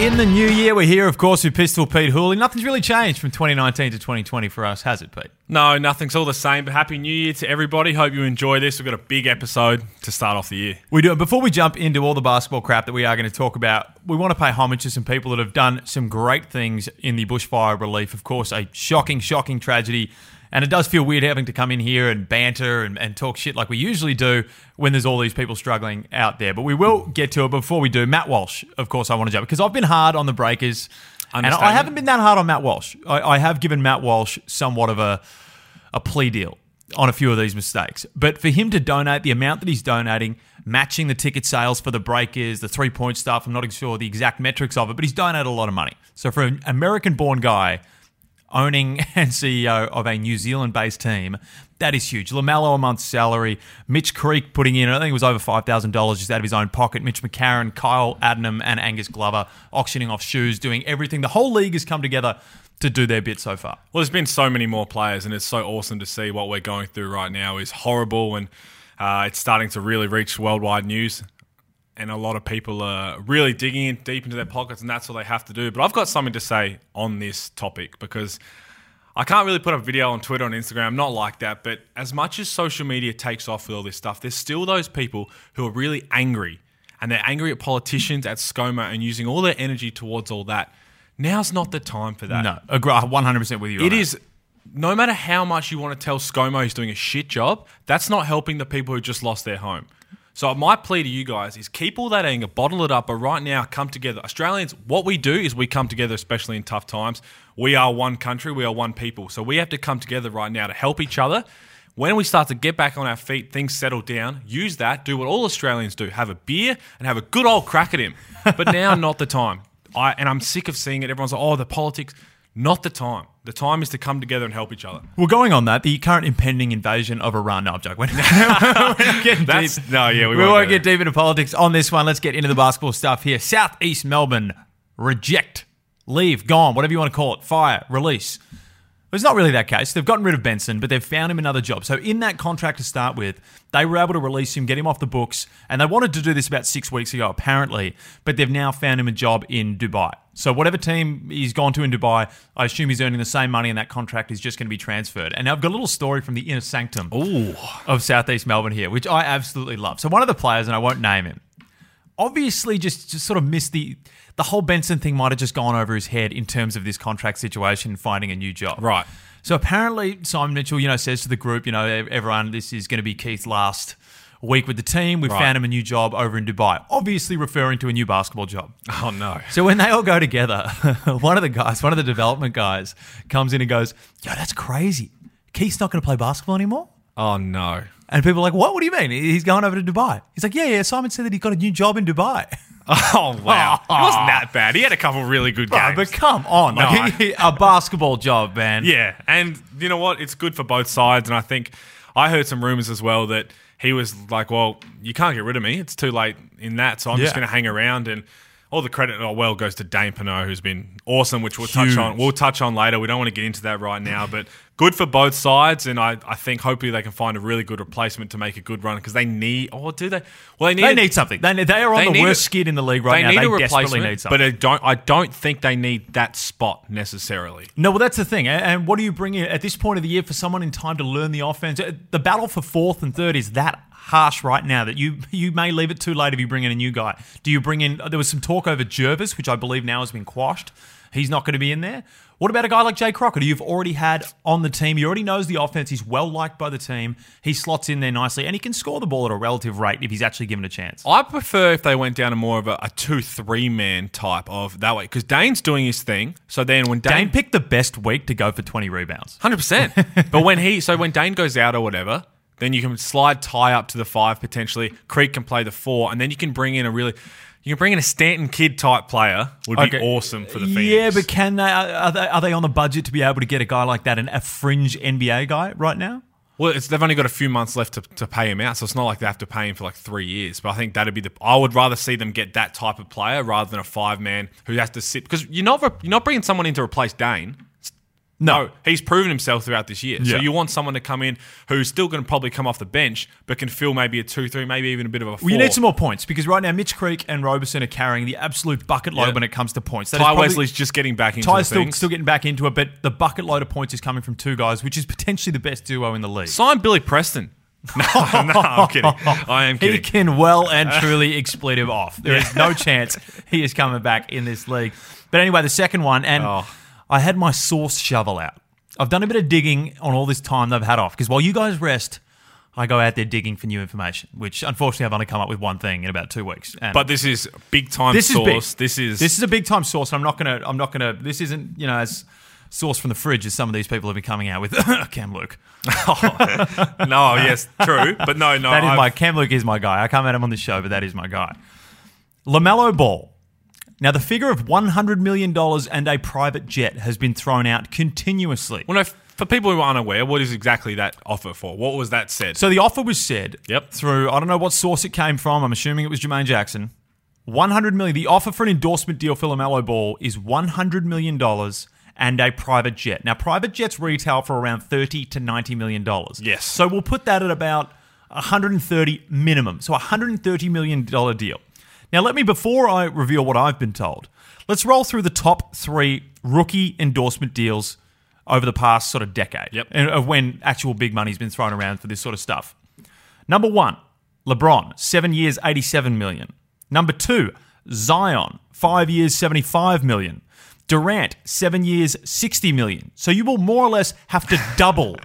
in the new year. We're here, of course, with Pistol Pete Hooley. Nothing's really changed from 2019 to 2020 for us, has it, Pete? No, nothing's all the same, but Happy New Year to everybody. Hope you enjoy this. We've got a big episode to start off the year. We do. Before we jump into all the basketball crap that we are going to talk about, we want to pay homage to some people that have done some great things in the bushfire relief. Of course, a shocking, shocking tragedy. And it does feel weird having to come in here and banter and, and talk shit like we usually do when there's all these people struggling out there. But we will get to it. Before we do, Matt Walsh, of course, I want to jump because I've been hard on the breakers. And I haven't been that hard on Matt Walsh. I, I have given Matt Walsh somewhat of a, a plea deal on a few of these mistakes. But for him to donate the amount that he's donating, matching the ticket sales for the breakers, the three point stuff, I'm not sure the exact metrics of it, but he's donated a lot of money. So for an American born guy owning and CEO of a New Zealand based team, that is huge. LaMelo a month's salary, Mitch Creek putting in, I think it was over $5,000 just out of his own pocket. Mitch McCarron, Kyle Adnam, and Angus Glover auctioning off shoes, doing everything. The whole league has come together to do their bit so far. Well, there's been so many more players, and it's so awesome to see what we're going through right now is horrible, and uh, it's starting to really reach worldwide news. And a lot of people are really digging in deep into their pockets, and that's what they have to do. But I've got something to say on this topic because I can't really put a video on Twitter and Instagram. I'm not like that. But as much as social media takes off with all this stuff, there's still those people who are really angry. And they're angry at politicians, at ScoMo, and using all their energy towards all that. Now's not the time for that. No, agree uh, 100% with you. It is. No matter how much you want to tell ScoMo he's doing a shit job, that's not helping the people who just lost their home. So my plea to you guys is keep all that anger, bottle it up, but right now come together. Australians, what we do is we come together, especially in tough times. We are one country, we are one people. So we have to come together right now to help each other. When we start to get back on our feet, things settle down, use that, do what all Australians do, have a beer and have a good old crack at him. But now not the time. I and I'm sick of seeing it. Everyone's like, oh, the politics. Not the time. The time is to come together and help each other. Well, going on that, the current impending invasion of Iran. No, I'm joking. We're not getting That's- deep. no, yeah, we we won't won't get deep into politics on this one. Let's get into the basketball stuff here. Southeast Melbourne, reject, leave, gone, whatever you want to call it, fire, release. It's not really that case. They've gotten rid of Benson, but they've found him another job. So in that contract to start with, they were able to release him, get him off the books, and they wanted to do this about six weeks ago, apparently. But they've now found him a job in Dubai. So whatever team he's gone to in Dubai, I assume he's earning the same money, and that contract is just going to be transferred. And I've got a little story from the inner sanctum of Southeast Melbourne here, which I absolutely love. So one of the players, and I won't name him, obviously just, just sort of missed the the whole Benson thing might have just gone over his head in terms of this contract situation, finding a new job. Right. So apparently Simon Mitchell, you know, says to the group, you know, everyone, this is going to be Keith's last week with the team. We've Right. found him a new job over in Dubai. Obviously referring to a new basketball job. Oh no. So when they all go together, one of the guys, one of the development guys, comes in and goes, "Yo, that's crazy. Keith's not going to play basketball anymore." Oh no. And people are like, "What? What do you mean? He's going over to Dubai?" He's like, "Yeah, yeah. Simon said that he got a new job in Dubai." Oh wow. it wasn't that bad. He had a couple really good Bro, games. but come on, like, a basketball job, man. yeah, and you know what? It's good for both sides. And I think I heard some rumors as well that he was like, "Well, you can't get rid of me. It's too late in that. So I'm just Yeah. going to hang around." And all the credit, oh well, goes to Dane Pineau, who's been awesome, which we'll touch on. We'll touch on later. We don't want to get into that right now, but good for both sides. And I, I think hopefully they can find a really good replacement to make a good run because they need. Oh, do they? Well, they need. They a- need something. They, they are on They the worst a- skid in the league right they now. need they a desperately need something. but I don't. I don't think they need that spot necessarily. No, well, that's the thing. And- And what do you bring in at this point of the year for someone in time to learn the offense? Uh, The battle for fourth and third is that harsh right now that you you may leave it too late if you bring in a new guy. Do you bring in? There was some talk over Jervis, which I believe now has been quashed. He's not going to be in there. What about a guy like Jay Crocker, who you've already had on the team? He already knows the offense. He's well liked by the team. He slots in there nicely, and he can score the ball at a relative rate if he's actually given a chance. I prefer if they went down to more of a, a two-three man type of that way because Dane's doing his thing. So then when Dane Dane, picked the best week to go for 20 rebounds. hundred percent. But when he, so when Dane goes out or whatever, then you can slide Tai up to the five potentially. Creek can play the four, and then you can bring in a really, you can bring in a Stanton Kidd type player. Would be Okay. awesome for the Phoenix. Yeah, but can they are, they are they on the budget to be able to get a guy like that, an, a fringe NBA guy right now? Well, it's, they've only got a few months left to, to pay him out, so it's not like they have to pay him for like three years. But I think that'd be the. I would rather see them get that type of player rather than a five man who has to sit because you're not you're not bringing someone in to replace Dane. No, he's proven himself throughout this year. So you want someone to come in who's still going to probably come off the bench, but can fill maybe a two, three, maybe even a bit of a four. Well, you need some more points because right now Mitch Creek and Roberson are carrying the absolute bucket load Yeah. when it comes to points. That Tai probably- Wesley's just getting back into it. Tai's still, things. still getting back into it, but the bucket load of points is coming from two guys, which is potentially the best duo in the league. Sign Billy Preston. No, no, I'm kidding. I am He can well and truly expletive him off. There is no chance he is coming back in this league. But anyway, the second one, and Oh. I had my source shovel out. I've done a bit of digging on all this time that I've had off because while you guys rest, I go out there digging for new information, which unfortunately I've only come up with one thing in about two weeks. And But this is big time this source. is big. This is this is a big time source. I'm not gonna. I'm not gonna. This isn't you know as source from the fridge as some of these people have been coming out with. Cam Luke. no, yes, true, but no, no. That is I've- my Cam Luke is my guy. I can't have him on the show, but that is my guy. Lamelo Ball. Now the figure of one hundred million dollars and a private jet has been thrown out continuously. Well, no, for people who are unaware, what is exactly that offer for? What was that said? So the offer was said Yep. through I don't know what source it came from. I'm assuming it was Jermaine Jackson. 100 million. The offer for an endorsement deal for LaMelo Ball is 100 million dollars and a private jet. Now private jets retail for around 30 to 90 million dollars. Yes. So we'll put that at about 130 minimum. So a 130 million dollar deal. Now let me before I reveal what I've been told. Let's roll through the top 3 rookie endorsement deals over the past sort of decade. Yep. and Of when actual big money's been thrown around for this sort of stuff. Number one, LeBron, seven years, 87 million. Number two, Zion, five years, 75 million. Durant, seven years, 60 million. So you will more or less have to double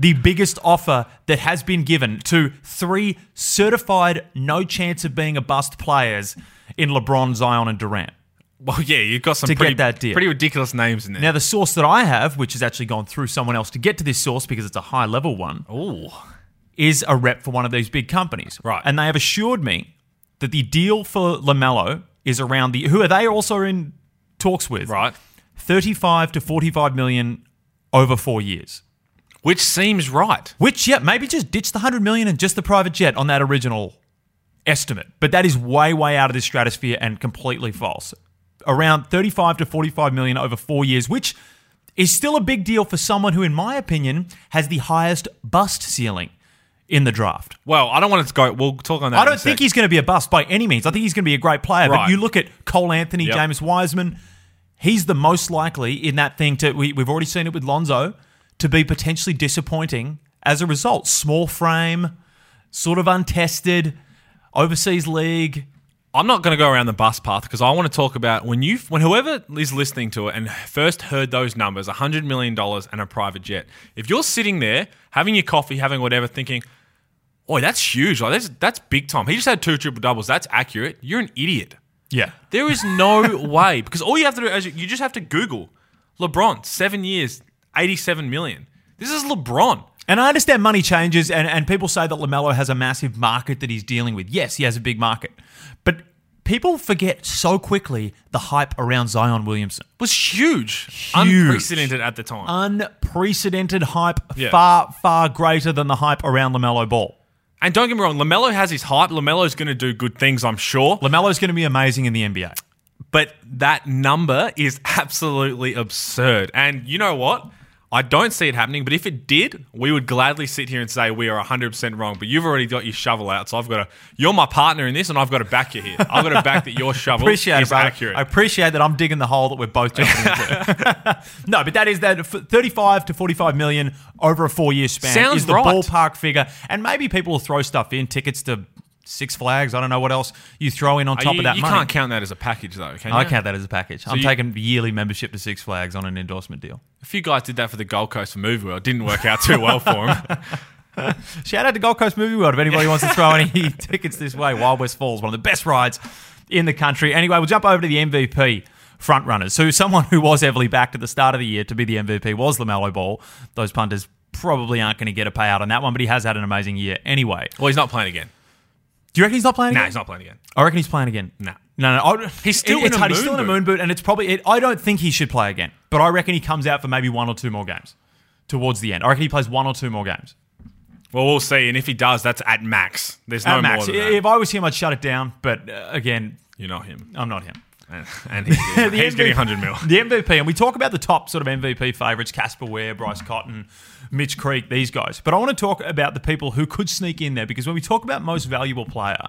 the biggest offer that has been given to three certified, no chance of being a bust players in LeBron, Zion, and Durant. well, yeah, you've got some To get pretty, that deal. pretty ridiculous names in there. Now, the source that I have, which has actually gone through someone else to get to this source because it's a high level one, oh, is a rep for one of these big companies. Right. And they have assured me that the deal for LaMelo is around the who are they also in talks with? right. 35 to 45 million over 4 years. Which seems right. Which yeah, maybe just ditch the 100 million and just the private jet on that original estimate. But that is way way out of this stratosphere and completely false. Around 35 to 45 million over 4 years, which is still a big deal for someone who in my opinion has the highest bust ceiling in the draft. Well, I don't want to go. We'll talk on that. I don't think he's going to be a bust by any means. I think he's going to be a great player. But you look at Cole Anthony, Yep. James Wiseman, he's the most likely in that thing to. We, we've already seen it with Lonzo to be potentially disappointing as a result. Small frame, sort of untested, overseas league. I'm not going to go around the bus path because I want to talk about when you, when whoever is listening to it and first heard those numbers, $100 million and a private jet. If you're sitting there having your coffee, having whatever, thinking, "Oh, that's huge! Like that's that's big time." He just had two triple doubles. That's accurate. You're an idiot. Yeah. There is no way because all you have to do is you just have to Google LeBron seven years, 87 million. This is LeBron. And I understand money changes, and, and people say that LaMelo has a massive market that he's dealing with. Yes, he has a big market. But people forget so quickly the hype around Zion Williamson. Was huge, Huge. unprecedented at the time. unprecedented hype, Yeah. far, far greater than the hype around LaMelo Ball. and don't get me wrong, Lamelo has his hype. Lamelo's going to do good things, I'm sure. LaMelo's going to be amazing in the NBA. But that number is absolutely absurd. And you know what? I don't see it happening, but if it did, we would gladly sit here and say we are 100% wrong. But you've already got your shovel out, so I've got to. You're my partner in this, and I've got to back you here. I've got to back that your shovel Appreciate is it, accurate. I appreciate that I'm digging the hole that we're both jumping into. no, but that is that 35 to 45 million over a four year span Sounds is the right. ballpark figure. And maybe people will throw stuff in, tickets to Six Flags. I don't know what else you throw in on uh, top you of that you money. can't count that as a package, though, can you? I count that as a package. I'm you- taking yearly membership to Six Flags on an endorsement deal. A few guys did that for the Gold Coast for Movie World. Didn't work out too well for them. Shout out to Gold Coast Movie World if anybody wants to throw any tickets this way. Wild West Falls, one of the best rides in the country. Anyway, we'll jump over to the MVP front runners. So someone who was heavily backed at the start of the year to be the MVP was LaMelo Ball. Those punters probably aren't going to get a payout on that one, but he has had an amazing year anyway. Well, he's not playing again. Do you reckon he's not playing Nah, again? he's not playing again. I reckon he's playing again. Nah. No, no, I, He's still it- it's in a hard. He's moon still in a boot. moon boot, and it's probably. It, I don't think he should play again, but I reckon he comes out for maybe one or two more games towards the end. I reckon he plays one or two more games. Well, we'll see. And if he does, that's at max. There's no At max. more than that. If I was him, I'd shut it down. But uh, again, You're not him. I'm not him. And, and he's, getting, he's getting 100 mil. The MVP, and we talk about the top sort of MVP favourites Casper Ware, Bryce Cotton, Mitch Creek, these guys. But I want to talk about the people who could sneak in there because when we talk about most valuable player,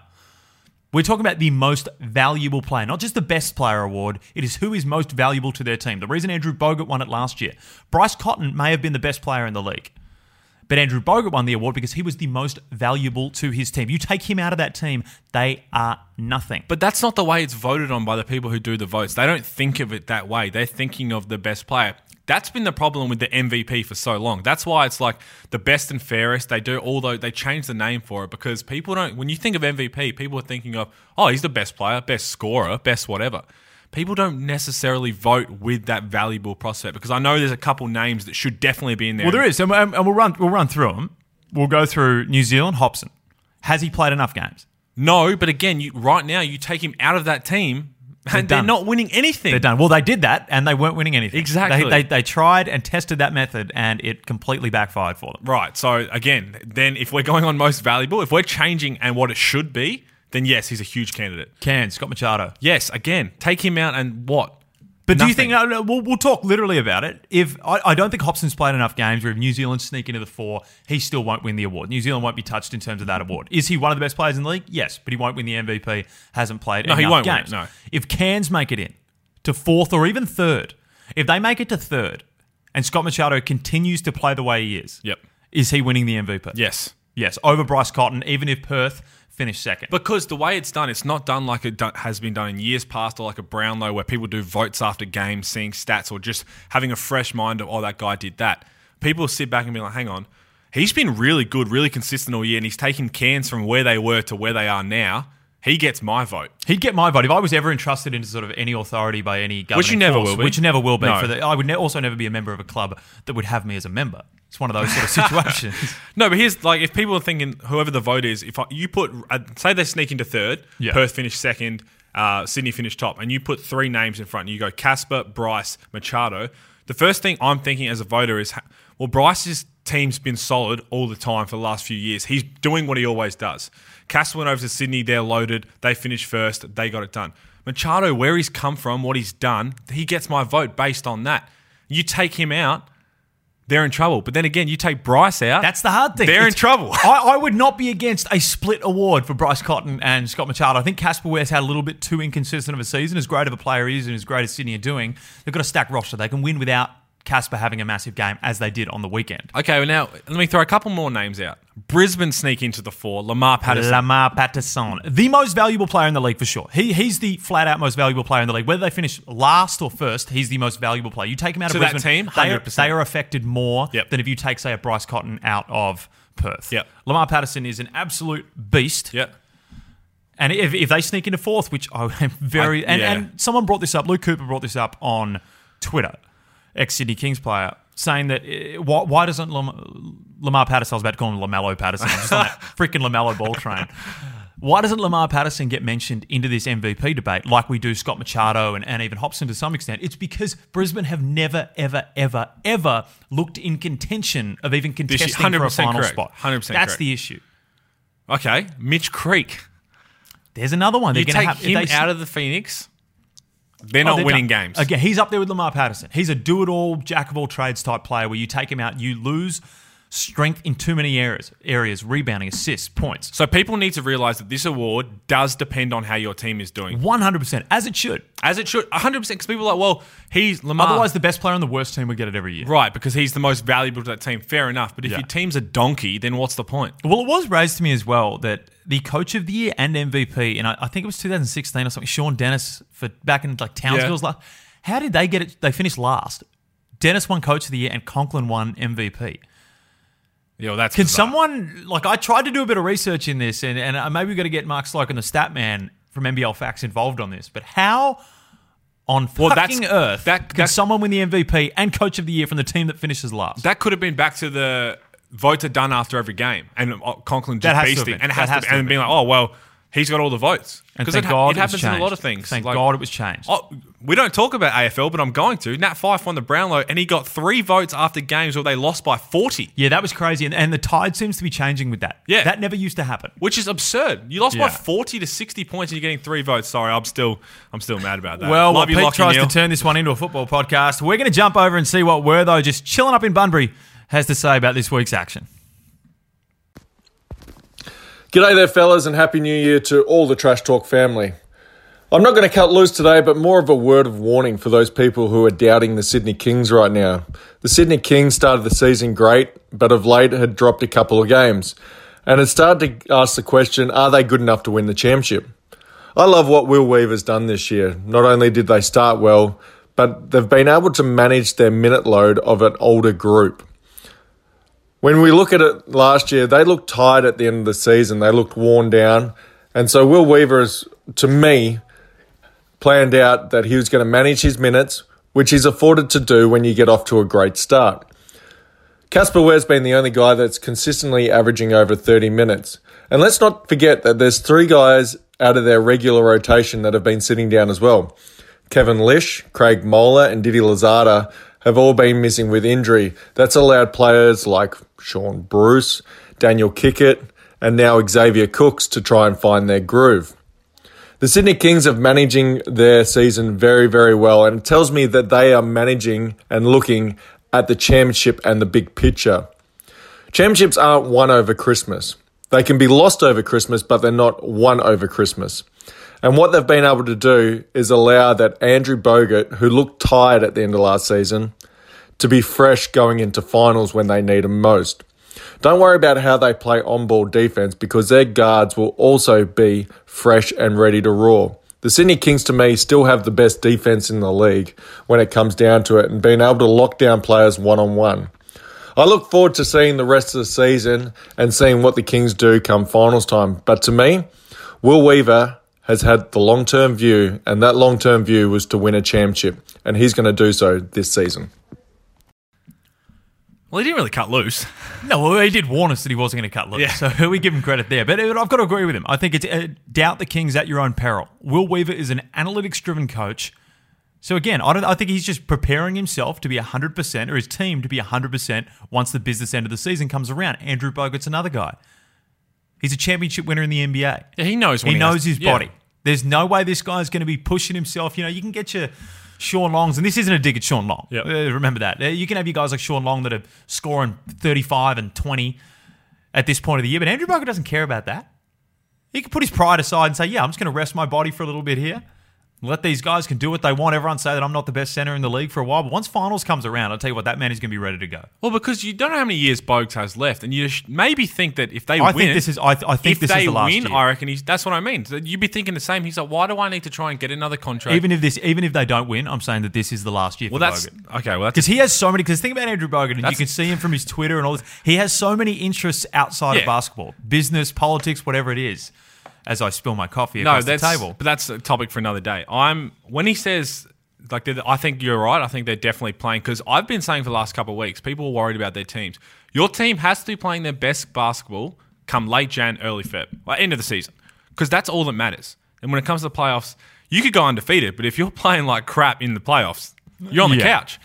we're talking about the most valuable player, not just the best player award. It is who is most valuable to their team. The reason Andrew Bogut won it last year, Bryce Cotton may have been the best player in the league. But Andrew Bogut won the award because he was the most valuable to his team. You take him out of that team, they are nothing. But that's not the way it's voted on by the people who do the votes. They don't think of it that way. They're thinking of the best player. That's been the problem with the MVP for so long. That's why it's like the best and fairest. They do although they change the name for it because people don't when you think of MVP, people are thinking of, oh, he's the best player, best scorer, best whatever. People don't necessarily vote with that valuable prospect because I know there's a couple names that should definitely be in there. Well, there is, and and we'll run we'll run through them. We'll go through New Zealand. Hopson has he played enough games? No, but again, you, right now you take him out of that team and they're not winning anything. They're done. Well, they did that, and they weren't winning anything. Exactly. They, they, they tried and tested that method, and it completely backfired for them. Right. So again, then if we're going on most valuable, if we're changing and what it should be, then yes, he's a huge candidate. Can Scott Machado? Yes, again, take him out and what? But do you think? No, no, we'll, we'll talk literally about it. If I, I don't think Hopson's played enough games, where if New Zealand sneak into the four, he still won't win the award. New Zealand won't be touched in terms of that award. Is he one of the best players in the league? Yes, but he won't win the MVP. Hasn't played. No, he won't win games. no. If Cairns make it in to fourth or even third, if they make it to third, and Scott Machado continues to play the way he is, Yep. is he winning the MVP? Yes. Yes, over Bryce Cotton, even if Perth finished second. Because the way it's done, it's not done like it has been done in years past, or like a Brownlow where people do votes after games, seeing stats, or just having a fresh mind of, oh, that guy did that. People sit back and be like, hang on, he's been really good, really consistent all year, and he's taken Cairns from where they were to where they are now. He gets my vote. He'd get my vote if I was ever entrusted into sort of any authority by any government. Which you never will be. Which never will be. No. For the, I would ne- also never be a member of a club that would have me as a member. It's one of those sort of situations. No, but here's like if people are thinking whoever the vote is, if I, you put uh, say they sneak into third, Yeah. Perth finished second, uh, Sydney finished top, and you put three names in front, you go Casper, Bryce, Machado. The first thing I'm thinking as a voter is, well, Bryce's team's been solid all the time for the last few years. He's doing what he always does. Casper went over to Sydney, they're loaded, they finished first, they got it done. Machado, where he's come from, what he's done, he gets my vote based on that. You take him out, they're in trouble. But then again, you take Bryce out. That's the hard thing. They're in trouble. I, I would not be against a split award for Bryce Cotton and Scott Machado. I think Casper Ware's had a little bit too inconsistent of a season. As great of a player he is and as great as Sydney are doing, they've got a stacked roster. They can win without Casper having a massive game as they did on the weekend. Okay, well now let me throw a couple more names out. Brisbane sneak into the four. Lamar Patterson. Lamar Patterson, the most valuable player in the league for sure. He he's the flat out most valuable player in the league. Whether they finish last or first, he's the most valuable player. You take him out To of Brisbane, team, they are, 100%. they are affected more Yep. than if you take say a Bryce Cotton out of Perth. Yep. Lamar Patterson is an absolute beast. yeah. And if, if they sneak into fourth, which I am very I- and, yeah. and someone brought this up, Luke Cooper brought this up on Twitter, ex Sydney Kings player, saying that uh, why, why doesn't Lam- Lamar Patterson? I was about to call him Lamello Patterson, just on that freaking Lamello ball train. Why doesn't Lamar Patterson get mentioned into this MVP debate like we do Scott Machado and, and even Hopson to some extent? It's because Brisbane have never, ever, ever, ever looked in contention of even contesting for a 100% final correct. spot. 100% That's correct. the issue. Okay. Mitch Creek. There's another one. They're You going to take have him they- out of the Phoenix. They're Oh, not they're winning done. games. Again, he's up there with Lamar Patterson. He's a do-it-all, jack of all trades type player. Where you take him out, you lose strength in too many areas: areas, rebounding, assists, points. So people need to realize that this award does depend on how your team is doing. One hundred percent, as it should. As it should. 100% because people are like, well, he's Lamar. Otherwise, the best player on the worst team would get it every year. Right, because he's the most valuable to that team. Fair enough. But if Yeah. your team's a donkey, then what's the point? Well, it was raised to me as well that the coach of the year and MVP, and I, I think it was 2016 or something, Shawn Dennis for back in like Townsville's last. How did they get it? They finished last. Dennis won coach of the year and Conklin won MVP. Yeah, well, that's Can bizarre. someone like I tried to do a bit of research in this, and and uh, maybe we got to get Mark Sloke and the stat man from NBL Facts involved on this. But how on Well, fucking that's- earth that- that- someone win the MVP and Coach of the Year from the team that finishes last? That could have been back to the votes are done after every game, and uh, Conklin just has to have beasting, and it has, has to, to and being like, oh well, he's got all the votes. And thank it, God it it happens in a lot of things. Thank Like- God it was changed. Oh, we don't talk about AFL, but I'm going to. Nat Fyfe won the Brownlow, and he got three votes after games where they lost by 40, Yeah, that was crazy. And, and the tide seems to be changing with that. Yeah. That never used to happen. which is absurd. You lost Yeah. by 40 to 60 points, and you're getting three votes. Sorry, I'm still, I'm still mad about that. Well, while Love you, Pete tries Neal. to turn this one into a football podcast, we're going to jump over and see what Wertho, just chilling up in Bunbury, has to say about this week's action. G'day there, fellas, and Happy New Year to all the Trash Talk family. I'm not going to cut loose today, but more of a word of warning for those people who are doubting the Sydney Kings right now. The Sydney Kings started the season great, but of late had dropped a couple of games, and had started to ask the question are they good enough to win the championship? I love what Will Weaver's done this year. Not only did they start well, but they've been able to manage their minute load of an older group. When we look at it last year, they looked tired at the end of the season. They looked worn down. And so Will Weaver has, to me, planned out that he was going to manage his minutes, which he's afforded to do when you get off to a great start. Casper Ware's been the only guy that's consistently averaging over 30 minutes. And let's not forget that there's three guys out of their regular rotation that have been sitting down as well. Kevin Lisch, Craig Moller, and Didi Louzada have all been missing with injury. That's allowed players like Shaun Bruce, Daniel Kickert, and now Xavier Cooks to try and find their groove. The Sydney Kings are managing their season very, very well, and it tells me that they are managing and looking at the championship and the big picture. Championships aren't won over Christmas. They can be lost over Christmas, but they're not won over Christmas. And what they've been able to do is allow that Andrew Bogut, who looked tired at the end of last season, to be fresh going into finals when they need him most. Don't worry about how they play on ball defense because their guards will also be fresh and ready to roar. The Sydney Kings, to me, still have the best defense in the league when it comes down to it and being able to lock down players one on one. I look forward to seeing the rest of the season and seeing what the Kings do come finals time. But to me, Will Weaver has had the long term view, and that long term view was to win a championship, and he's going to do so this season. Well, he didn't really cut loose. No, well, he did warn us that he wasn't going to cut loose. Yeah. So we give him credit there. But I've got to agree with him. I think it's uh, doubt the Kings at your own peril. Will Weaver is an analytics driven coach. So again, I, don't, I think he's just preparing himself to be 100% or his team to be 100% once the business end of the season comes around. Andrew Bogut's another guy. He's a championship winner in the NBA. Yeah, he knows when He he knows has- his yeah. body. There's no way this guy's going to be pushing himself. You know, you can get your Shawn Longs, and this isn't a dig at Shawn Long. Yep. Uh, remember that. Uh, you can have your guys like Shawn Long that are scoring 35 and 20 at this point of the year, but Andrew Bogut doesn't care about that. He can put his pride aside and say, yeah, I'm just going to rest my body for a little bit here. Let these guys can do what they want. Everyone say that I'm not the best center in the league for a while, but once finals comes around, I'll tell you what, that man is going to be ready to go. Well, because you don't know how many years Bogues has left, and you maybe think that if they I win, think this is. I, I think this is the last win, year. I reckon he's. That's what I mean. You'd be thinking the same. He's like, why do I need to try and get another contract? even if this, even if they don't win, I'm saying that this is the last year. well, for that's Bogut. okay. Well, Because he has so many. Because think about Andrew Bogut, and you can see him from his Twitter and all this. He has so many interests outside of basketball, business, politics, whatever it is. As I spill my coffee no, across the table, but that's a topic for another day. I'm when he says like, I think you're right. I think they're definitely playing because I've been saying for the last couple of weeks, people are worried about their teams. Your team has to be playing their best basketball come late Jan, early Feb, like end of the season, because that's all that matters. And when it comes to the playoffs, you could go undefeated, but if you're playing like crap in the playoffs, you're on the Yeah. couch.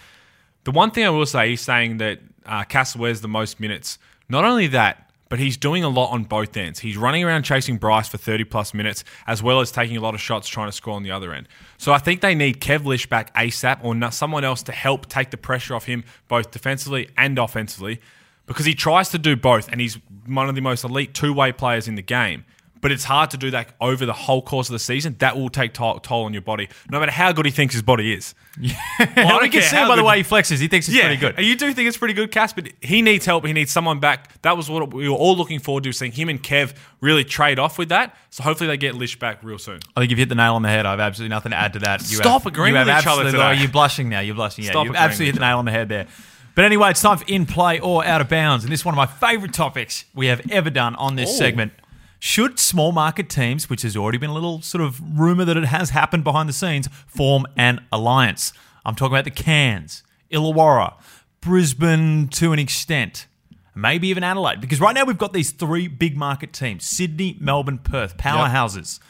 The one thing I will say, he's saying that uh, Castle wears the most minutes. Not only that, but he's doing a lot on both ends. He's running around chasing Bryce for 30 plus minutes, as well as taking a lot of shots trying to score on the other end. So I think they need Kev Lisch back ASAP or someone else to help take the pressure off him, both defensively and offensively, because he tries to do both, and he's one of the most elite two way players in the game. But it's hard to do that over the whole course of the season. That will take toll, toll on your body, no matter how good he thinks his body is. I we can see by the way he flexes. He thinks it's yeah, pretty good. and You do think it's pretty good, Cass, but he needs help. He needs someone back. That was what we were all looking forward to, seeing him and Kev really trade off with that. So hopefully they get Lisch back real soon. I think you've hit the nail on the head. I have absolutely nothing to add to that. You Stop have, agreeing you have with each other today. Oh, you're blushing now. You're blushing. Yeah, Stop you've absolutely hit the nail on the head there. But anyway, it's time for in play or out of bounds, and this is one of my favourite topics we have ever done on this Oh. segment. Should small market teams, which has already been a little sort of rumour that it has happened behind the scenes, form an alliance? I'm talking about the Cairns, Illawarra, Brisbane to an extent. maybe even Adelaide. Because right now we've got these three big market teams Sydney, Melbourne, Perth, powerhouses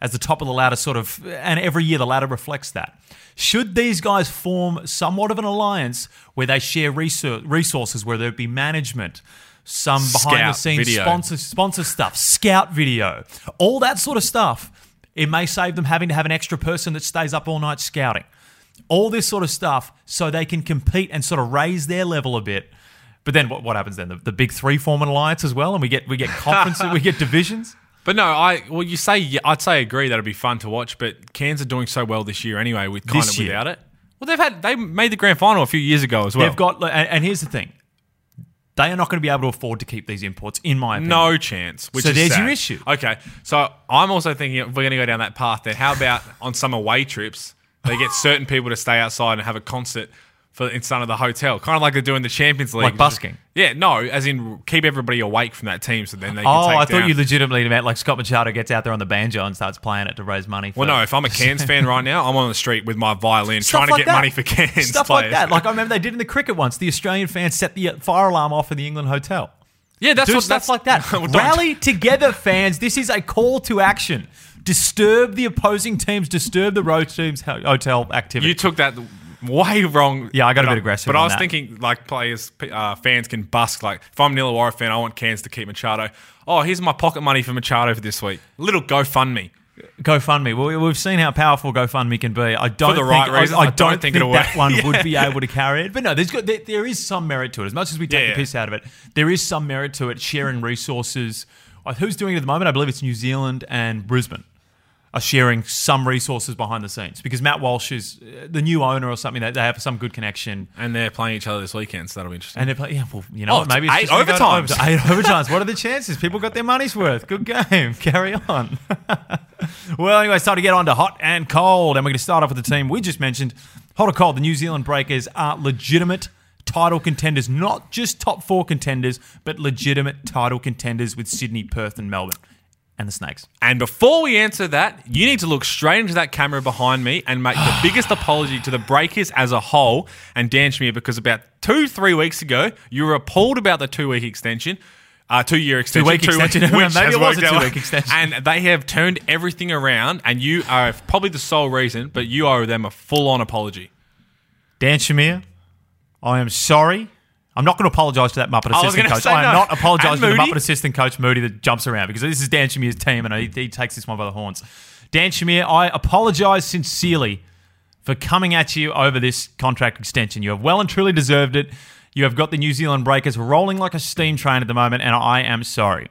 as the top of the ladder, sort of, and every year the ladder reflects that. Should these guys form somewhat of an alliance where they share resources, whether it be management, some behind the scenes video. sponsor sponsor stuff, scout video, all that sort of stuff, it may save them having to have an extra person that stays up all night scouting. All this sort of stuff so they can compete and sort of raise their level a bit. But then what, what happens then? The, the big three form an alliance as well, and we get we get conferences, we get divisions. But no, I well, you say yeah, I'd say agree that'd be fun to watch. But Cairns are doing so well this year anyway, with kind This of year. without it. Well, they've had they made the grand final a few years ago as well. They've got, and, and here's the thing: they are not going to be able to afford to keep these imports, in my opinion. no chance. Which So is there's sad. your issue. Okay, so I'm also thinking if we're going to go down that path. Then how about on some away trips they get certain people to stay outside and have a concert for in front of the hotel, kind of like they're doing the Champions League, Like busking? Yeah, no, as in keep everybody awake from that team, so then they. Oh, can take I thought down- you legitimately meant like Scott Machado gets out there on the banjo and starts playing it to raise money. For Well, no, if I'm a Cairns fan right now, I'm on the street with my violin Stuff trying to get that. money for Cairns stuff players. like that. Like I remember they did in the cricket once. The Australian fans set the fire alarm off in the England hotel. yeah, that's Do what stuff that's like that. Well, Rally together, fans. This is a call to action. Disturb the opposing teams. Disturb the road teams' hotel activity. You took that way wrong. Yeah, I got a bit aggressive But I was that. thinking, like players, uh, fans can busk. Like, if I'm an Illawarra fan, I want Cairns to keep Machado. Oh, here's my pocket money for Machado for this week. Little GoFundMe. GoFundMe. Well, we've seen how powerful GoFundMe can be. I don't the think, right I- I, I don't, don't think, think that one Yeah. would be able to carry it. But no, there's got, there, there is some merit to it. As much as we take Yeah, the piss out of it, there is some merit to it. Sharing resources. Uh, Who's doing it at the moment? I believe it's New Zealand and Brisbane are sharing some resources behind the scenes because Matt Walsh is uh, the new owner or something. That they have some good connection. And they're playing each other this weekend, so that'll be interesting. And they're playing, yeah, well, you know, Oh, maybe it's eight just gonna go to overtimes. overtime. Eight overtimes. What are the chances? People got their money's worth. Good game. Carry on. well, anyway, it's time to get on to hot and cold. And we're going to start off with the team we just mentioned. Hot or cold, the New Zealand Breakers are legitimate title contenders, not just top four contenders, but legitimate title contenders with Sydney, Perth, and Melbourne. And the Snakes. And before we answer that, you need to look straight into that camera behind me and make the biggest apology to the Breakers as a whole and Dan Shamir because about two, three weeks ago, you were appalled about the two week extension. Uh, two year extension. Two-week extension. which Maybe it was a two-week extension. And they have turned everything around, and you are probably the sole reason, but you owe them a full on apology. Dan Shamir, I am sorry. I'm not going to apologise to that Muppet I was assistant gonna coach. say I am no. not apologising And to the Mody. Muppet assistant coach Mody that jumps around because this is Dan Shamir's team and he, he takes this one by the horns. Dan Shamir, I apologise sincerely for coming at you over this contract extension. You have well and truly deserved it. You have got the New Zealand Breakers rolling like a steam train at the moment, and I am sorry.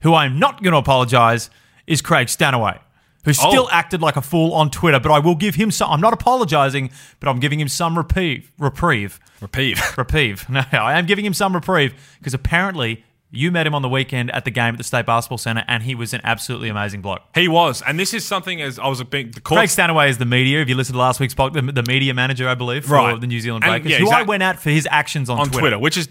Who I am not going to apologise is Craig Stanaway, who oh. still Oh. acted like a fool on Twitter. But I will give him some. I'm not apologising, but I'm giving him some reprieve. Reprieve. Repeat. Reprieve. No, I am giving him some reprieve because apparently you met him on the weekend at the game at the State Basketball Centre, and he was an absolutely amazing bloke. he was. And this is something as I was a big. The Craig court, Stanaway is the media. If you listened to last week's podcast, the, the media manager, I believe, for Right. the New Zealand And, Breakers, yeah, who I went at for his actions on, on Twitter. which is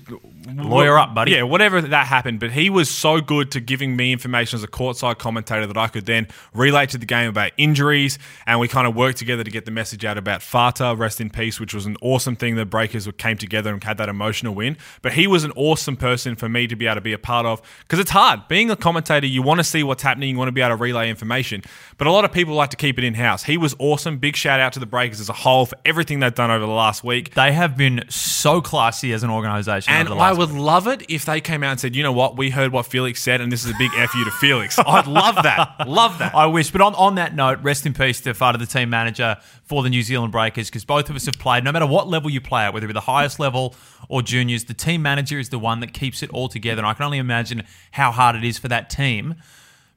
Lawyer up, buddy. Yeah, whatever that happened, but he was so good to giving me information as a courtside commentator that I could then relate to the game about injuries, and we kind of worked together to get the message out about Fata, rest in peace, which was an awesome thing. The Breakers came together and had that emotional win. But he was an awesome person for me to be able to be a part of because it's hard being a commentator. You want to see what's happening, you want to be able to relay information, but a lot of people like to keep it in house. He was awesome. Big shout out to the Breakers as a whole for everything they've done over the last week. They have been so classy as an organisation. And I would love it if they came out and said, you know what, we heard what Felix said, and this is a big F you to Felix. I'd love that. Love that. I wish. But on, on that note, rest in peace to Fata, the team manager for the New Zealand Breakers, because both of us have played, no matter what level you play at, whether it be the highest level or juniors, the team manager is the one that keeps it all together. And I can only imagine how hard it is for that team.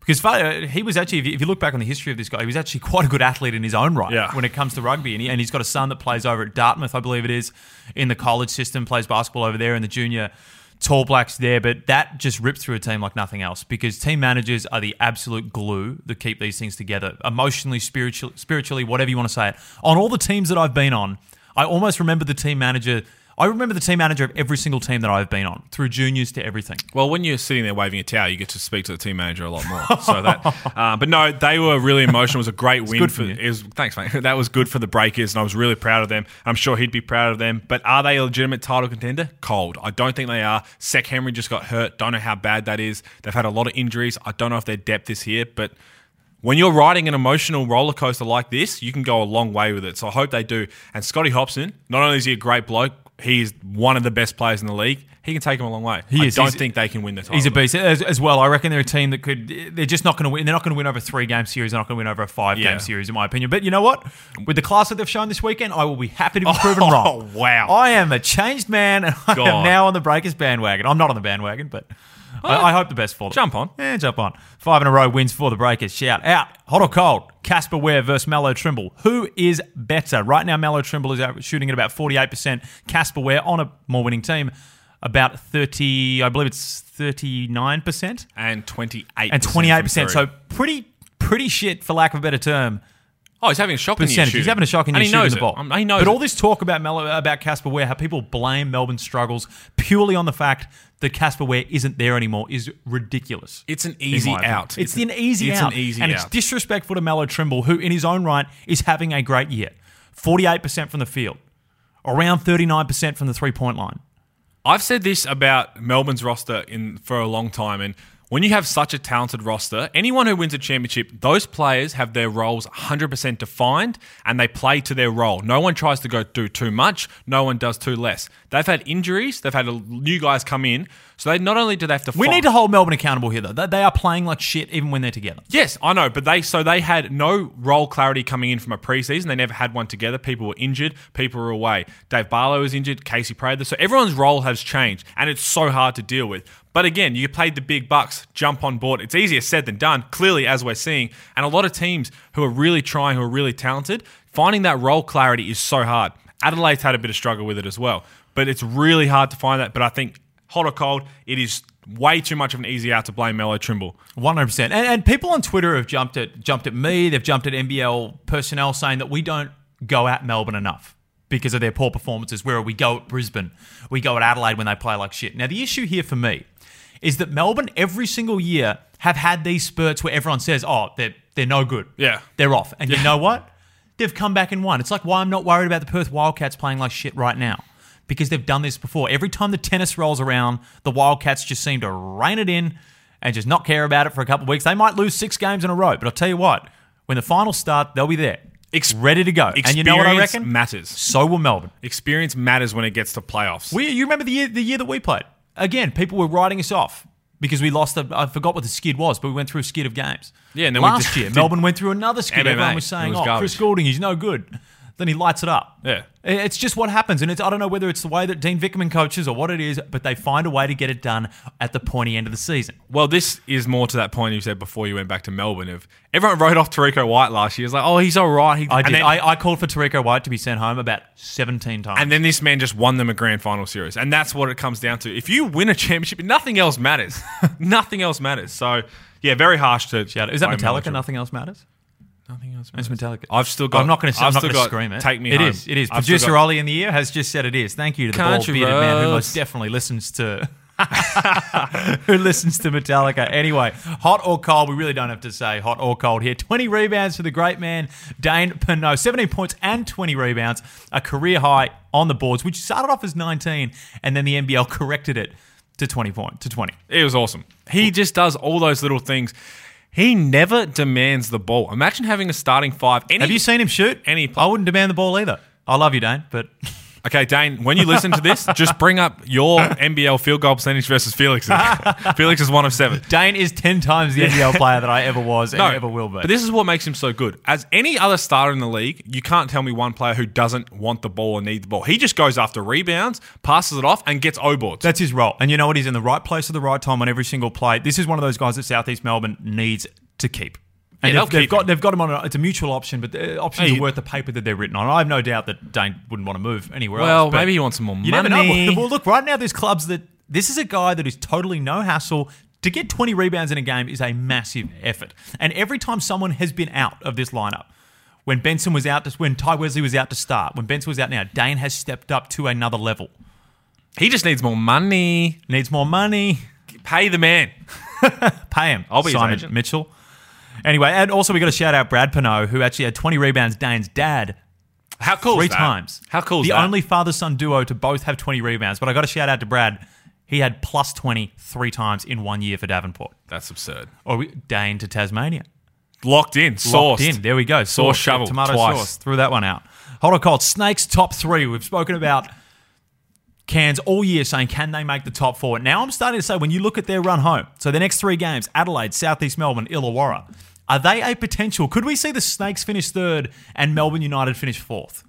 Because he was actually, if you, look back on the history of this guy, he was actually quite a good athlete in his own right Yeah. when it comes to rugby. And, he, and he's got a son that plays over at Dartmouth, I believe it is, in the college system, plays basketball over there in the junior Tall Blacks there. But that just ripped through a team like nothing else because team managers are the absolute glue that keep these things together, emotionally, spiritually, spiritually, whatever you want to say it. On all the teams that I've been on, I almost remember the team manager I remember the team manager of every single team that I've been on, through juniors to everything. Well, when you're sitting there waving a towel, you get to speak to the team manager a lot more. So that, uh, but no, they were really emotional. It was a great win. good for, for it was, thanks, mate. That was good for the Breakers, and I was really proud of them. I'm sure he'd be proud of them. But are they a legitimate title contender? Cold. I don't think they are. Sek Henry just got hurt. Don't know how bad that is. They've had a lot of injuries. I don't know if their depth is here, but. When you're riding an emotional roller coaster like this, you can go a long way with it. So I hope they do. And Scotty Hopson, not only is he a great bloke, he's one of the best players in the league. He can take them a long way. He I is. don't He's- think they can win the title. He's a beast as, as well. I reckon they're a team that could. They're just not going to win. They're not going to win over a three game series. They're not going to win over a five Yeah. game series, in my opinion. But you know what? With the class that they've shown this weekend, I will be happy to be oh, proven Oh, wrong. wow. I am a changed man, and I am now on the Breakers bandwagon. I'm not on the bandwagon, but I, oh. I hope the best for them. Jump on. Yeah, jump on. Five in a row wins for the Breakers. Shout out. Hot or cold? Casper Ware versus Melo Trimble. Who is better? Right now, Melo Trimble is out shooting at about 48%. Casper Ware on a more winning team, about 30, I believe it's 39%. and 28 And 28%. So pretty, pretty shit, for lack of a better term, oh, he's having a shocking year percentage. He's having a shocking and year he knows the ball. It. Um, he knows. But it. all this talk about Melo, about Casper Ware, how people blame Melbourne's struggles purely on the fact that Casper Ware isn't there anymore is ridiculous. It's an easy out. It's, an easy it's out. an easy and out. it's disrespectful to Melo Trimble, who in his own right is having a great year. 48% from the field, around 39% from the three point line. I've said this about Melbourne's roster in for a long time, and when you have such a talented roster, anyone who wins a championship, those players have their roles 100% defined and they play to their role. No one tries to go do too much, no one does too less. They've had injuries, they've had new guys come in, so they not only do they have to We fi- need to hold Melbourne accountable here, though. They- They are playing like shit even when they're together. Yes, I know, but they so they had no role clarity coming in from a preseason. They never had one together. People were injured. People were away. Dave Barlow was injured. Casey Prather. So everyone's role has changed, and it's so hard to deal with. But again, you played the big bucks, jump on board. It's easier said than done. Clearly, as we're seeing, and a lot of teams who are really trying, who are really talented, finding that role clarity is so hard. Adelaide's had a bit of struggle with it as well, but it's really hard to find that. But I think hot or cold, it is way too much of an easy out to blame Melo Trimble. One hundred percent, and and people on Twitter have jumped at jumped at me. They've jumped at NBL personnel saying that we don't go at Melbourne enough because of their poor performances. Where we go at Brisbane, we go at Adelaide when they play like shit. Now the issue here for me is that Melbourne every single year have had these spurts where everyone says, "Oh, they're they're no good. Yeah. they're off," and you know what? They've come back and won. It's like why I'm not worried about the Perth Wildcats playing like shit right now. Because they've done this before. Every time the tennis rolls around, the Wildcats just seem to rein it in and just not care about it for a couple of weeks. They might lose six games in a row, but I'll tell you what, when the finals start, they'll be there. Ex- ready to go. And you know what I Experience reckon? matters. So will Melbourne. Experience matters when it gets to playoffs. We, you remember the year, the year that we played? Again, people were writing us off because we lost. A, I forgot what the skid was, but we went through a skid of games. Yeah, and then last year Melbourne went through another skid. MMA. Everyone was saying, was "Oh, garbage. Chris Goulding, he's no good." Then he lights it up. Yeah. It's just what happens, and it's I don't know whether it's the way that Dean Vickerman coaches or what it is, but they find a way to get it done at the pointy end of the season. Well, this is more to that point you said before you went back to Melbourne. Of everyone wrote off Terrico White last year. It's like, oh, he's all right. He, I did. Then, I, I called for Terrico White to be sent home about seventeen times. and then this man just won them a grand final series, and that's what it comes down to. If you win a championship, nothing else matters. nothing else matters. So, yeah, very harsh to Shout out. Is that Metallica? Nothing else matters. Nothing else It's matters. Metallica. I've still got. I'm not going to. I've I'm not going to scream it. Take me It home. is. It is. I've still Producer got- Ollie in the ear has just said it is. Thank you to the bald bearded man who most definitely listens to. who listens to Metallica? Anyway, hot or cold? We really don't have to say hot or cold here. 20 rebounds for the great man Dane Pineau. 17 points and 20 rebounds, a career high on the boards, which started off as 19, and then the NBL corrected it to 20 point to 20. It was awesome. He just does all those little things. He never demands the ball. Imagine having a starting five. Any, Have you seen him shoot? Any- I wouldn't demand the ball either. I love you, Dane, but Okay, Dane, when you listen to this, just bring up your NBL field goal percentage versus Felix. Felix is one of seven. Dane is 10 times the NBL player that I ever was and No, ever will be. But this is what makes him so good. As any other starter in the league, you can't tell me one player who doesn't want the ball or need the ball. He just goes after rebounds, passes it off, and gets O boards. That's his role. And you know what? He's in the right place at the right time on every single play. This is one of those guys that Southeast Melbourne needs to keep. And Yeah, they've, got him. they've got him on. A, it's a mutual option, but the uh, options Hey, are worth the paper that they're written on. I have no doubt that Dane wouldn't want to move anywhere Well, else. but maybe he wants some more You never know. money. Well, look, right now there's clubs that this is a guy that is totally no hassle. To get 20 rebounds in a game is a massive effort. And every time someone has been out of this lineup, when Benson was out, to, when Tai Wesley was out to start, when Benson was out now, Dane has stepped up to another level. He just needs more money. Needs more money. Pay the man. Pay him. I'll be Simon. Mitchell. Anyway, and also we got to shout out Brad Pineau, who actually had 20 rebounds. Dane's dad How cool three is that? times. How cool is The that? only father son duo to both have 20 rebounds. But I got to shout out to Brad. He had plus 20 three times in one year for Devonport. That's absurd. Or we- Dane to Tasmania. Locked in. Sourced. Locked in. There we go. Sauce Sauce, shovel Tomato twice. sauce. Threw that one out. Hold on, Colt. Snakes top three. We've spoken about Cairns all year saying, can they make the top four? Now I'm starting to say, when you look at their run home, so the next three games Adelaide, Southeast Melbourne, Illawarra, are they a potential? Could we see the Snakes finish third and Melbourne United finish fourth?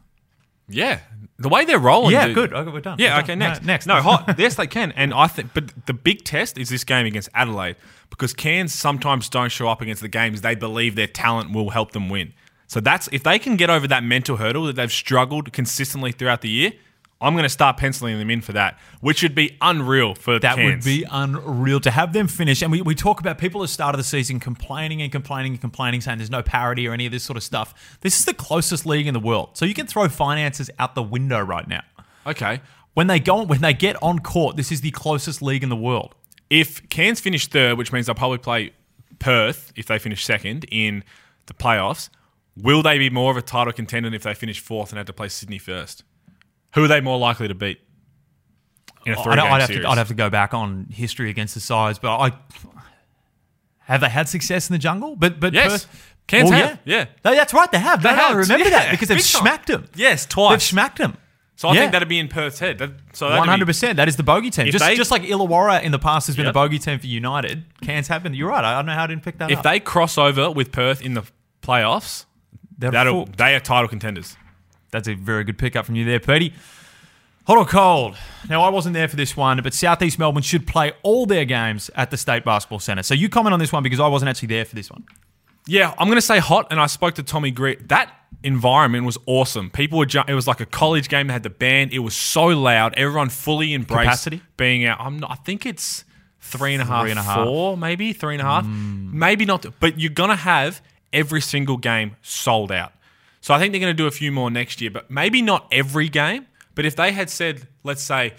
Yeah. The way they're rolling. Yeah, dude. good. Okay, we're done. Yeah, We're okay, done. next. No, next. No, hot. yes, they can. And I think, but the big test is this game against Adelaide because Cairns sometimes don't show up against the games they believe their talent will help them win. So that's, if they can get over that mental hurdle that they've struggled consistently throughout the year, I'm going to start penciling them in for that, which would be unreal for That Cairns. would be unreal to have them finish. And we, we talk about people at the start of the season complaining and complaining and complaining, saying there's no parity or any of this sort of stuff. This is the closest league in the world. So you can throw finances out the window right now. Okay. When they go when they get on court, this is the closest league in the world. If Cairns finish third, which means they'll probably play Perth if they finish second in the playoffs, will they be more of a title contender if they finish fourth and had to play Sydney first? Who are they more likely to beat in a I three-game don't- I'd, have series? to, I'd have to go back on history against the sides, but I have they had success in the jungle? But but Yes. Perth, Cairns Well, have, yeah. No, that's right. They have. They They have. I remember yeah, that because they've big time. smacked them. Yes, twice. They've smacked them. so I Yeah. think that'd be in Perth's head. That, so be- hundred percent. That is the bogey team. Just, they- just like Illawarra in the past has been Yep. a bogey team for United. Cairns have been. You're right. I don't know how I didn't pick that If up. they cross over with Perth in the playoffs, They're that'll full. they are title contenders. That's a very good pickup from you there, Petey. Hot or cold? Now, I wasn't there for this one, but Southeast Melbourne should play all their games at the State Basketball Centre. So you comment on this one because I wasn't actually there for this one. Yeah, I'm going to say hot, and I spoke to Tommy Grit. That environment was awesome. People were, ju- it was like a college game. They had the band. It was so loud. Everyone fully embraced Capacity? being out. I'm not, I think it's three and a half, Three and a half. Four, maybe three and a half, hmm. maybe not. But you're going to have every single game sold out. So I think they're going to do a few more next year, but maybe not every game. But if they had said, let's say,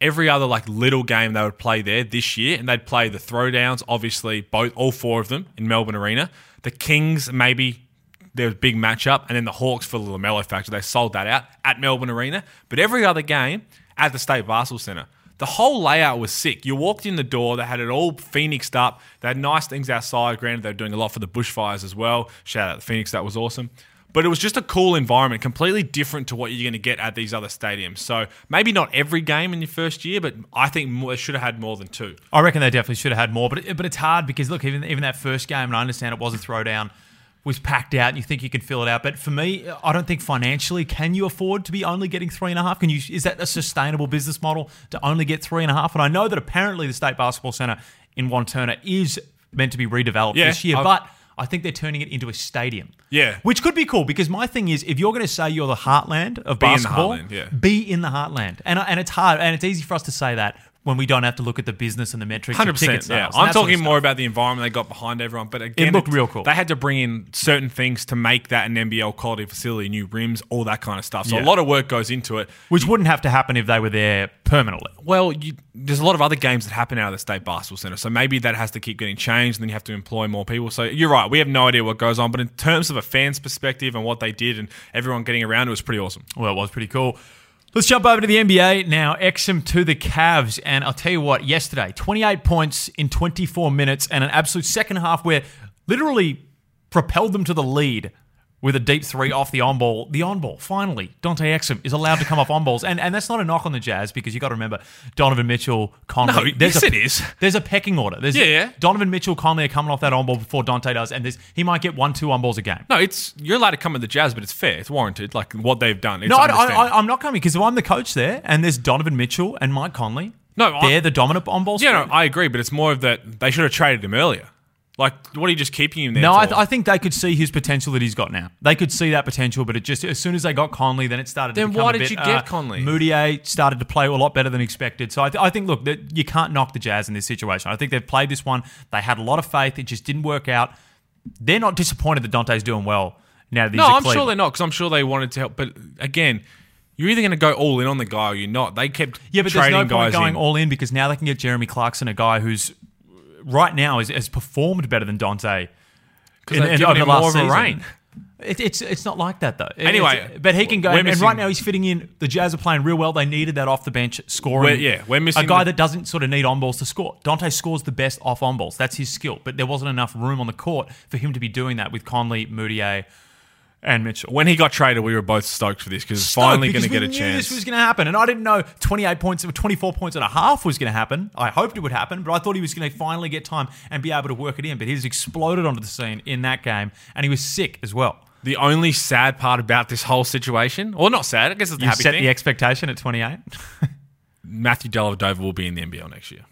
every other like little game they would play there this year, and they'd play the throwdowns, obviously both all four of them in Melbourne Arena. The Kings maybe there their big matchup, and then the Hawks for the LaMelo factor. They sold that out at Melbourne Arena, but every other game at the State Basketball Centre. The whole layout was sick. You walked in the door, they had it all phoenixed up. They had nice things outside. Granted, they're doing a lot for the bushfires as well. Shout out to Phoenix, that was awesome. But it was just a cool environment, completely different to what you're going to get at these other stadiums. So maybe not every game in your first year, but I think more, they should have had more than two. I reckon they definitely should have had more, but it, but it's hard because look, even even that first game, and I understand it was a throwdown, was packed out, and you think you can fill it out. But for me, I don't think financially can you afford to be only getting three and a half. Can you? Is that a sustainable business model to only get three and a half? And I know that apparently the State Basketball Centre in Wantirna is meant to be redeveloped Yeah, this year, I've- but. I think they're turning it into a stadium. Yeah. Which could be cool because my thing is if you're going to say you're the heartland of Be in the heartland, yeah. be in the heartland. And, and it's hard and it's easy for us to say that when we don't have to look at the business and the metrics. Hundred percent. Yeah, I'm that sort of talking more about the environment they got behind everyone. But again, it looked real cool. They had to bring in certain things to make that an NBL quality facility, new rims, all that kind of stuff. So Yeah. a lot of work goes into it. which wouldn't have to happen if they were there permanently. Well, you, there's a lot of other games that happen out of the state basketball center, so maybe that has to keep getting changed, and then you have to employ more people. So you're right, we have no idea what goes on, but in terms of a fan's perspective and what they did and everyone getting around, it was pretty awesome. Well, it was pretty cool. Let's jump over to the NBA now. Exum to the Cavs, and I'll tell you what. Yesterday, 28 points in 24 minutes, and an absolute second half where literally propelled them to the lead with a deep three off the on ball. The on ball, finally, Dante Exum is allowed to come off on balls, and and that's not a knock on the Jazz because you got to remember Donovan Mitchell, Conley. No, yes a, it is. There's a pecking order. There's Yeah, yeah. Donovan Mitchell, Conley are coming off that on ball before Dante does, and there's, he might get one, two on balls a game. No, it's you're allowed to come at the Jazz, but it's fair, it's warranted. Like what they've done. It's No, I, I'm not coming because if I'm the coach there and there's Donovan Mitchell and Mike Conley, No, they're the dominant on ball. yeah, no, I agree, but it's more of that they should have traded him earlier. Like, what are you just keeping him there? No? I, th- I think they could see his potential that he's got now. They could see that potential, but it just as soon as they got Conley, then it started. Then why did bit, you get uh, Conley? Mudiay started to play a lot better than expected. So I, th- I think, look, that you can't knock the Jazz in this situation. I think they've played this one. They had a lot of faith. It just didn't work out. They're not disappointed that Dante's doing well now that he's No, I'm sure they're not because I'm sure they wanted to help. But again, You're either going to go all in on the guy or you're not. They kept Yeah, but there's no point going in. all in because now they can get Jeremy Clarkson, a guy who's right now is, has performed better than Dante. Because they've given him more of a. It, it's it's not like that though. It- Anyway, but he can go. we're And, and right now he's fitting in. The Jazz are playing real well. They needed that off the bench scoring. We're- yeah, we're missing a guy the- that doesn't sort of need on balls to score. Dante scores the best off on balls. That's his skill. But there wasn't enough room on the court for him to be doing that with Conley, Mudiay, and Mitchell. When he got traded, we were both stoked for this because it's finally going to get a knew chance. This was going to happen, and I didn't know 28 points, 24 points and a half was going to happen. I hoped it would happen, but I thought he was going to finally get time and be able to work it in. But he's exploded onto the scene in that game, and he was sick as well. the only sad part about this whole situation, or not sad, I guess it's the You happy set thing. the expectation at 28. Matthew Dellavedova will be in the NBL next year.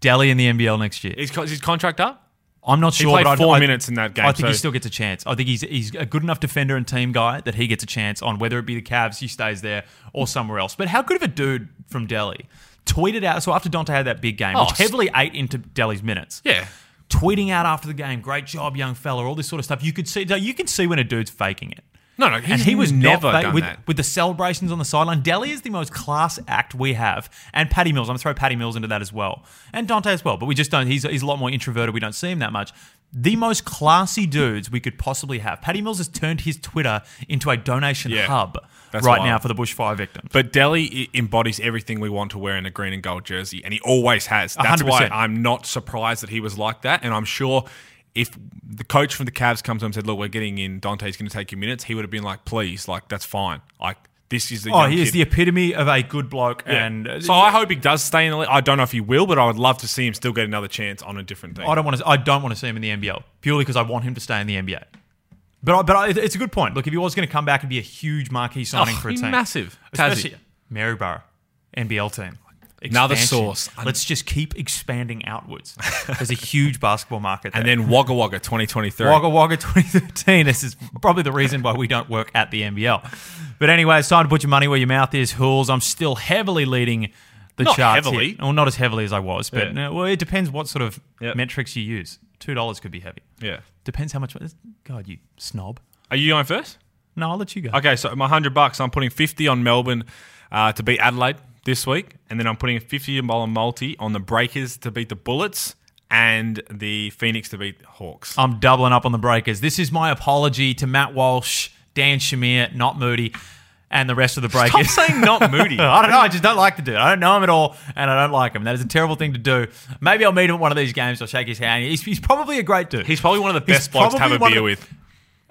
Delly in the NBL next year. Is his contract up? I'm not He sure. played but four I, minutes in that game. I think so he still gets a chance. I think he's he's a good enough defender and team guy that he gets a chance on whether it be the Cavs, he stays there, or somewhere else. But how good of a dude from Delly tweeted out? So after Dante had that big game, Oh, which heavily ate into Delly's minutes. yeah. tweeting out after the game, "Great job, young fella," all this sort of stuff. You could see, you can see when a dude's faking it. No, no, and he was never not done with, that. with the celebrations on the sideline. Delly is the most class act we have, and Paddy Mills. I'm gonna throw Paddy Mills into that as well, and Dante as well. But we just don't. He's he's a lot more introverted. We don't see him that much. The most classy dudes we could possibly have. Paddy Mills has turned his Twitter into a donation Yeah, hub right wild. now for the bushfire victims. But Delly embodies everything we want to wear in a green and gold jersey, and he always has. That's why 100%. I'm not surprised that he was like that, and I'm sure if the coach from the Cavs comes him and said, "Look, we're getting in. Dante's going to take your minutes," he would have been like, "Please, like that's fine. Like this is the oh, he is the epitome of a good bloke, Yeah. and uh, so I hope he does stay in the league. I don't know if he will, but I would love to see him still get another chance on a different team. I don't want to. I don't want to see him in the NBL purely because I want him to stay in the NBA. But I, but I, it's a good point. Look, if he was going to come back and be a huge marquee signing Oh, for a team, massive. especially Tassie. Maryborough, NBL team. Another source. Let's just keep expanding outwards. There's a huge basketball market, there. and then Wagga Wagga 2023. Wagga Wagga 2013. This is probably the reason why we don't work at the NBL. But anyway, it's time to put your money where your mouth is, Hools. I'm still heavily leading the Not charts. heavily. Here. Well, not as heavily as I was, but Yeah. well, it depends what sort of Yep. metrics you use. Two dollars could be heavy. Yeah. Depends how much. God, you snob. Are you going first? No, I'll let you go. Okay, so my hundred bucks, I'm putting fifty on Melbourne uh, to beat Adelaide this week, and then I'm putting a fifty dollar multi on the Breakers to beat the Bullets and the Phoenix to beat Hawks. I'm doubling up on the breakers. This is my apology to Matt Walsh, Dan Shamir, not Mody, and the rest of the Breakers. Stop saying not Mody. I don't know. I just don't like the dude. I don't know him at all, and I don't like him. That is a terrible thing to do. Maybe I'll meet him at one of these games. I'll shake his hand. He's, he's probably a great dude. He's probably one of the He's best blokes to have a beer of- with.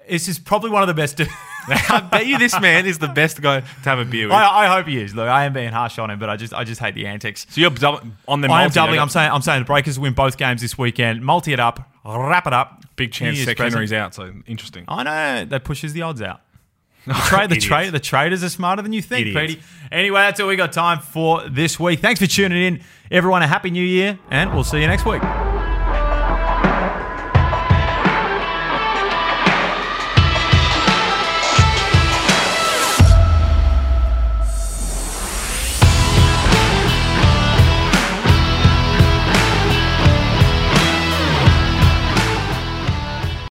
This is probably one of the best. I bet you this man is the best guy to have a beer with. I, I hope he is. Look, I am being harsh on him, but I just I just hate the antics. so you're double, on the I am multi, doubling. I'm saying I'm saying the Breakers win both games this weekend. Multi it up, wrap it up. big chance Sec present. Henry's out, so interesting. I know that pushes the odds out. The, trade, the, Idiots. trade, the traders are smarter than you think, Idiots. Petey. Anyway, that's all we got time for this week. Thanks for tuning in, everyone. A happy new year, and we'll see you next week.